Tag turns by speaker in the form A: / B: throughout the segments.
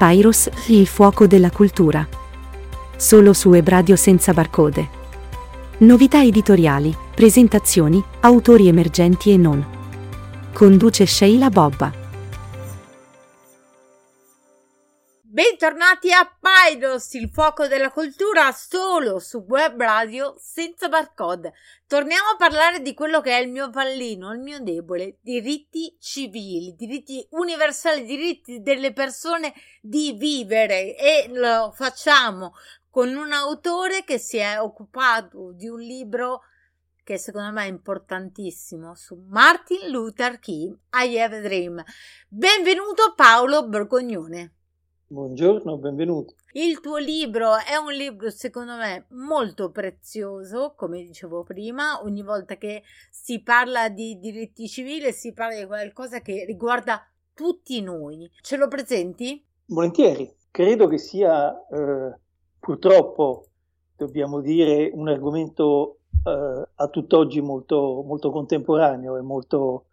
A: Papyrus, il fuoco della cultura. Solo su Ebradio senza barcode. Novità editoriali, presentazioni, autori emergenti e non. Conduce Sheila Bobba.
B: Bentornati a Pyros, il fuoco della cultura solo su web radio senza barcode. Torniamo a parlare di quello che è il mio pallino, il mio debole, diritti civili, diritti universali, diritti delle persone di vivere e lo facciamo con un autore che si è occupato di un libro che secondo me è importantissimo su Martin Luther King, I Have a Dream. Benvenuto Paolo Borgognone.
C: Buongiorno, benvenuto.
B: Il tuo libro è un libro secondo me molto prezioso, come dicevo prima, ogni volta che si parla di diritti civili si parla di qualcosa che riguarda tutti noi. Ce lo presenti?
C: Volentieri, credo che sia eh, purtroppo, dobbiamo dire, un argomento eh, a tutt'oggi molto, molto contemporaneo e molto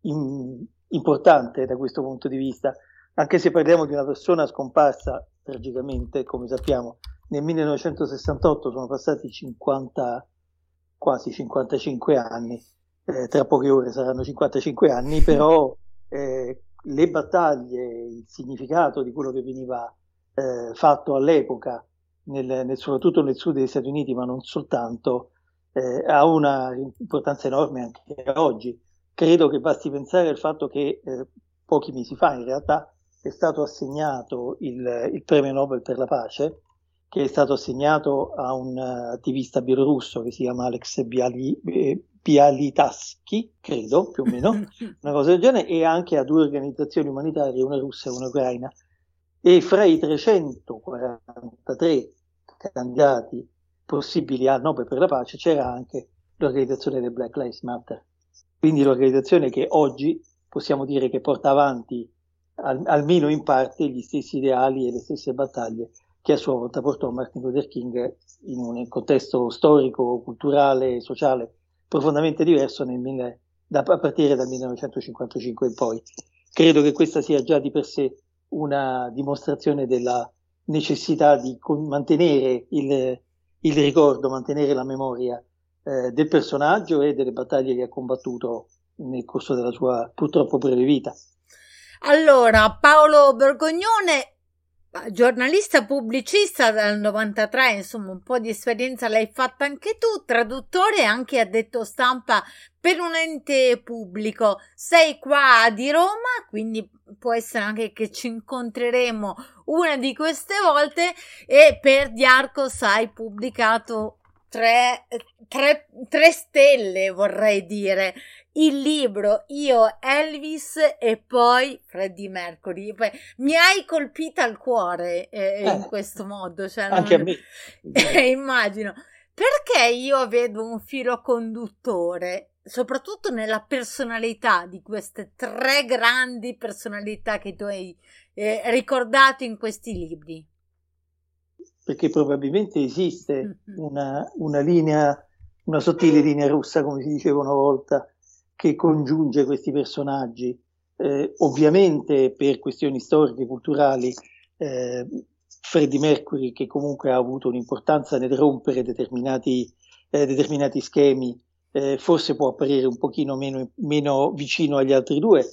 C: in, importante da questo punto di vista anche se parliamo di una persona scomparsa tragicamente, come sappiamo, nel 1968 sono passati 50, quasi 55 anni, eh, tra poche ore saranno 55 anni, però eh, le battaglie, il significato di quello che veniva eh, fatto all'epoca, nel, nel, soprattutto nel sud degli Stati Uniti, ma non soltanto, eh, ha una importanza enorme anche oggi. Credo che basti pensare al fatto che eh, pochi mesi fa, in realtà, è stato assegnato il, il, premio Nobel per la pace, che è stato assegnato a un attivista bielorusso che si chiama Alex Biali, eh, Bialitaski, credo più o meno, una cosa del genere, e anche a due organizzazioni umanitarie, una russa e una ucraina. E fra i 343 candidati possibili al Nobel per la pace c'era anche l'organizzazione del Black Lives Matter. Quindi l'organizzazione che oggi possiamo dire che porta avanti al, almeno in parte gli stessi ideali e le stesse battaglie che a sua volta portò Martin Luther King in un contesto storico, culturale e sociale profondamente diverso nel, da, a partire dal 1955 in poi. Credo che questa sia già di per sé una dimostrazione della necessità di con, mantenere il, il, ricordo, mantenere la memoria eh, del personaggio e delle battaglie che ha combattuto nel corso della sua purtroppo breve vita.
B: Allora, Paolo Bergognone, giornalista pubblicista dal 93, insomma, un po' di esperienza l'hai fatta anche tu, traduttore e anche addetto stampa per un ente pubblico. Sei qua di Roma, quindi può essere anche che ci incontreremo una di queste volte e per Diarcos hai pubblicato tre, tre, tre stelle, vorrei dire il libro Io Elvis e poi Freddie Mercury. Poi, mi hai colpita al cuore eh, eh, in questo modo. Cioè,
C: anche non... a
B: me. immagino. Perché io vedo un filo conduttore, soprattutto nella personalità di queste tre grandi personalità che tu hai eh, ricordato in questi libri?
C: Perché probabilmente esiste una, una linea, una sottile linea russa, come si diceva una volta, che congiunge questi personaggi. Eh, ovviamente per questioni storiche, culturali, eh, Freddie Mercury, che comunque ha avuto un'importanza nel rompere determinati, eh, determinati schemi, eh, forse può apparire un pochino meno, meno vicino agli altri due.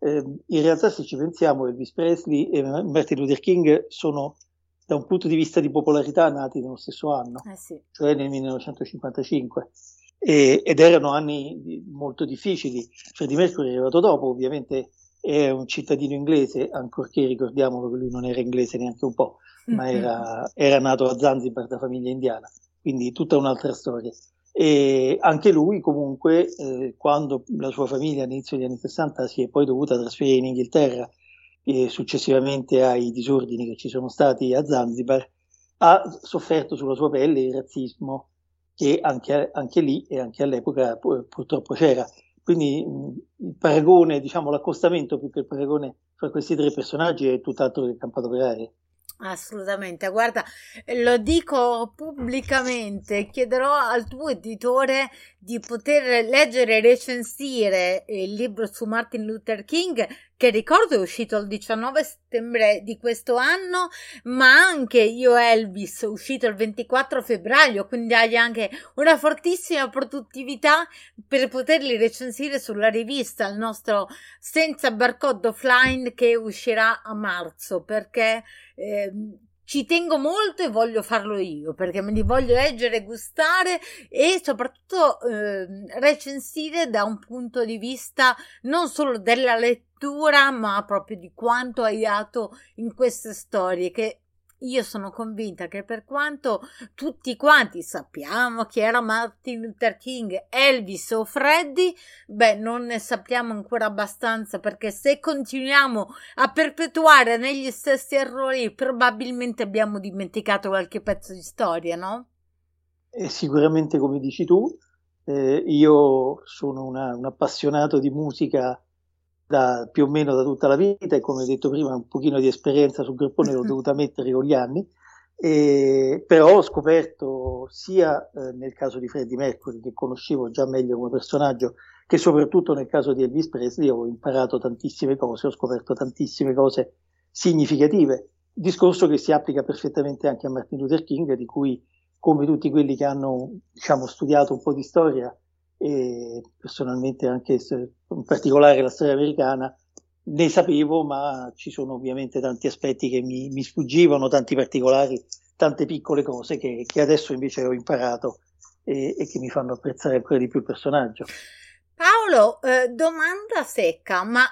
C: Eh, in realtà, se ci pensiamo, Elvis Presley e Martin Luther King sono da un punto di vista di popolarità nati nello stesso anno,
B: eh sì.
C: cioè nel 1955 e, ed erano anni molto difficili. Freddie Mercury è arrivato dopo, ovviamente è un cittadino inglese, ancorché ricordiamolo che lui non era inglese neanche un po', ma mm-hmm. era, era nato a Zanzibar da famiglia indiana, quindi tutta un'altra storia. E anche lui comunque, eh, quando la sua famiglia all'inizio degli anni 60 si è poi dovuta trasferire in Inghilterra e successivamente ai disordini che ci sono stati a Zanzibar, ha sofferto sulla sua pelle il razzismo che anche, anche lì e anche all'epoca purtroppo c'era. Quindi il paragone, diciamo l'accostamento più che il paragone fra questi tre personaggi è tutt'altro che campato per aria.
B: Assolutamente, guarda, lo dico pubblicamente, chiederò al tuo editore di poter leggere e recensire il libro su Martin Luther King che ricordo è uscito il 19 settembre di questo anno, ma anche Io Elvis uscito il 24 febbraio, quindi hai anche una fortissima produttività per poterli recensire sulla rivista, il nostro senza barcode offline che uscirà a marzo, perché eh, ci tengo molto e voglio farlo io perché me li voglio leggere, gustare e soprattutto eh, recensire da un punto di vista non solo della lettura ma proprio di quanto hai dato in queste storie che io sono convinta che per quanto tutti quanti sappiamo chi era Martin Luther King, Elvis o Freddy, beh, non ne sappiamo ancora abbastanza perché se continuiamo a perpetuare negli stessi errori, probabilmente abbiamo dimenticato qualche pezzo di storia, no?
C: E sicuramente, come dici tu, eh, io sono una, un appassionato di musica da, più o meno da tutta la vita e come ho detto prima un pochino di esperienza sul gruppone l'ho dovuta mettere con gli anni, e, però ho scoperto sia eh, nel caso di Freddie Mercury che conoscevo già meglio come personaggio che soprattutto nel caso di Elvis Presley ho imparato tantissime cose, ho scoperto tantissime cose significative, discorso che si applica perfettamente anche a Martin Luther King di cui come tutti quelli che hanno diciamo, studiato un po' di storia e personalmente anche se, in particolare la storia americana ne sapevo, ma ci sono ovviamente tanti aspetti che mi, mi sfuggivano, tanti particolari, tante piccole cose che, che adesso invece ho imparato e, e, che mi fanno apprezzare ancora di più il personaggio.
B: Paolo, eh, domanda secca, ma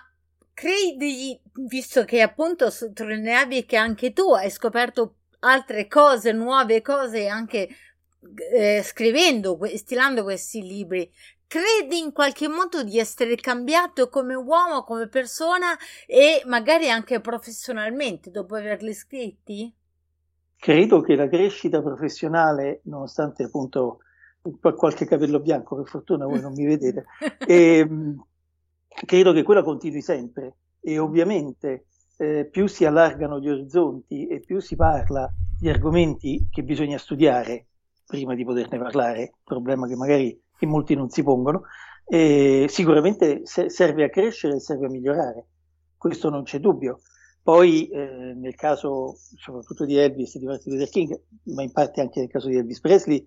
B: credi, visto che appunto sottolineavi che anche tu hai scoperto altre cose, nuove cose, anche eh, scrivendo, stilando questi libri, credi in qualche modo di essere cambiato come uomo, come persona e magari anche professionalmente dopo averli scritti?
C: Credo che la crescita professionale, nonostante appunto qualche capello bianco, per fortuna voi non mi vedete, e, ehm, credo che quella continui sempre e ovviamente eh, più si allargano gli orizzonti e più si parla di argomenti che bisogna studiare prima di poterne parlare, problema che magari in molti non si pongono, e sicuramente serve a crescere e serve a migliorare, questo non c'è dubbio. Poi eh, nel caso soprattutto di Elvis e di Martin Luther King, ma in parte anche nel caso di Elvis Presley,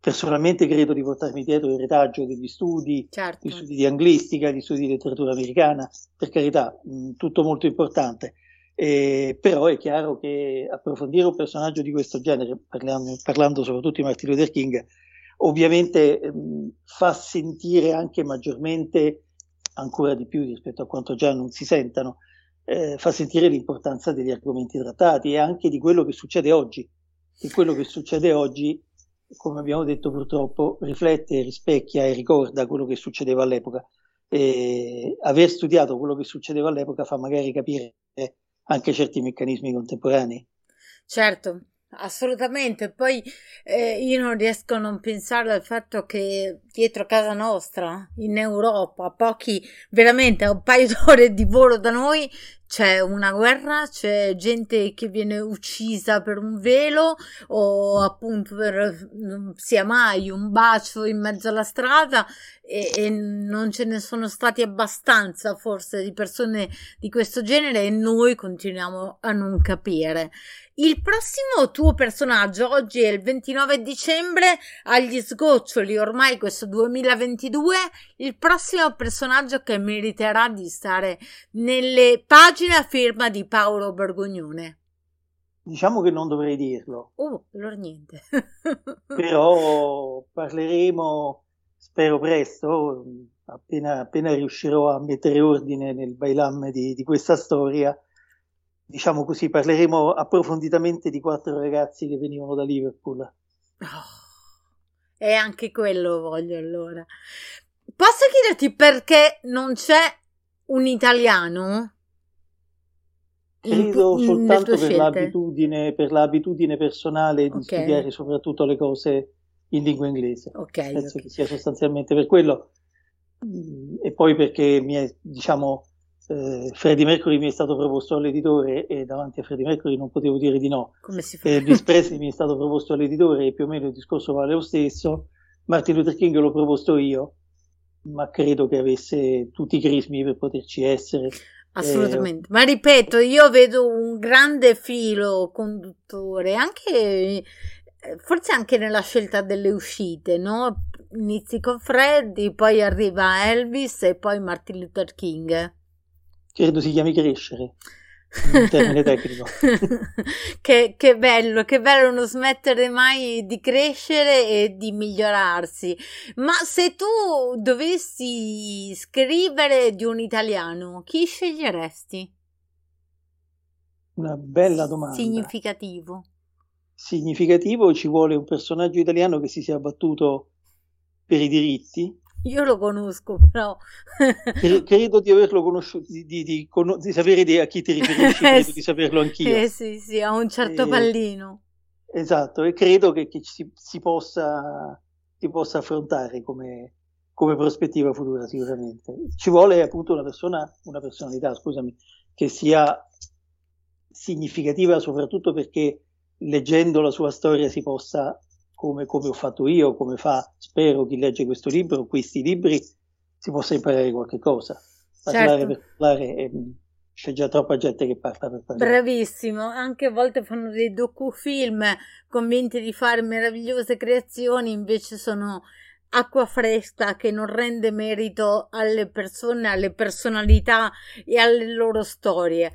C: personalmente credo di portarmi dietro il retaggio degli studi, certo. gli studi di anglistica, gli studi di letteratura americana, per carità, mh, tutto molto importante. Eh, però è chiaro che approfondire un personaggio di questo genere, parlando, parlando soprattutto di Martin Luther King, ovviamente ehm, fa sentire anche maggiormente, ancora di più rispetto a quanto già non si sentano, eh, fa sentire l'importanza degli argomenti trattati e anche di quello che succede oggi. E quello che succede oggi, come abbiamo detto purtroppo, riflette, rispecchia e ricorda quello che succedeva all'epoca. E aver studiato quello che succedeva all'epoca fa magari capire anche certi meccanismi contemporanei.
B: Certo, assolutamente. Poi eh, io non riesco a non pensare al fatto che dietro casa nostra, in Europa, pochi, veramente a un paio d'ore di volo da noi, c'è una guerra, c'è gente che viene uccisa per un velo o appunto per non sia mai un bacio in mezzo alla strada e, e, non ce ne sono stati abbastanza forse di persone di questo genere e noi continuiamo a non capire. Il prossimo tuo personaggio oggi è il 29 dicembre agli sgoccioli ormai questo 2022 il prossimo personaggio che meriterà di stare nelle pagine a firma di Paolo Bergognone.
C: Diciamo che non dovrei dirlo.
B: Oh, allora niente.
C: Però parleremo spero presto, appena, appena, riuscirò a mettere ordine nel bailam di, di, questa storia, diciamo così, parleremo approfonditamente di quattro ragazzi che venivano da Liverpool.
B: Oh, e anche quello voglio allora. Posso chiederti perché non c'è un italiano?
C: Credo in, soltanto per l'abitudine, per l'abitudine, personale di okay. studiare soprattutto le cose in lingua inglese.
B: Okay,
C: Penso
B: okay.
C: che sia sostanzialmente per quello. E poi perché mi è, diciamo, eh, Freddie Mercury mi è stato proposto all'editore e davanti a Freddie Mercury non potevo dire di no.
B: Come si fa?
C: Eh, Elvis Presley mi è stato proposto all'editore e più o meno il discorso vale lo stesso. Martin Luther King l'ho proposto io, ma credo che avesse tutti i crismi per poterci essere
B: Assolutamente, eh, ma ripeto, io vedo un grande filo conduttore, anche eh, forse anche nella scelta delle uscite, no? Inizi con Freddy, poi arriva Elvis e poi Martin Luther King.
C: Credo si chiami crescere in termine tecnico.
B: che, che, bello, che bello non smettere mai di crescere e di migliorarsi. Ma se tu dovessi scrivere di un italiano, chi sceglieresti?
C: Una bella domanda.
B: Significativo.
C: Significativo ci vuole un personaggio italiano che si sia battuto per i diritti
B: io lo conosco, però.
C: credo di averlo conosciuto, di, di, di, di sapere a chi ti riferisci, credo di saperlo anch'io.
B: Eh sì, sì, a un certo eh, pallino.
C: Esatto, e credo che, che si, si, possa, si, possa, affrontare come, come, prospettiva futura, sicuramente. Ci vuole appunto una persona, una personalità, scusami, che sia significativa soprattutto perché leggendo la sua storia si possa come, come, ho fatto io, come fa, spero, chi legge questo libro, questi libri, si possa imparare qualche cosa. Parlare certo. per parlare, eh, c'è già troppa gente che parla per parlare.
B: Bravissimo, anche a volte fanno dei docufilm convinti di fare meravigliose creazioni, invece sono acqua fresca che non rende merito alle persone, alle personalità e alle loro storie.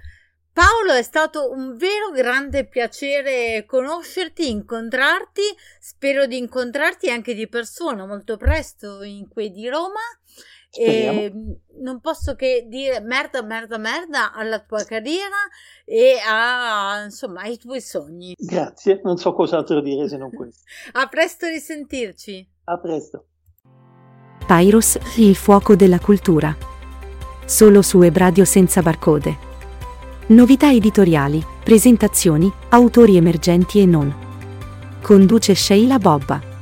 B: Paolo, è stato un vero grande piacere conoscerti, incontrarti. Spero di incontrarti anche di persona molto presto in qui di Roma.
C: Speriamo.
B: E non posso che dire merda, merda, merda alla tua carriera e a, insomma, ai tuoi sogni.
C: Grazie, non so cos'altro dire se non questo.
B: a presto risentirci.
C: A presto.
A: Pyros, il fuoco della cultura. Solo su Ebradio senza barcode. Novità editoriali, presentazioni, autori emergenti e non. Conduce Sheila Bobba.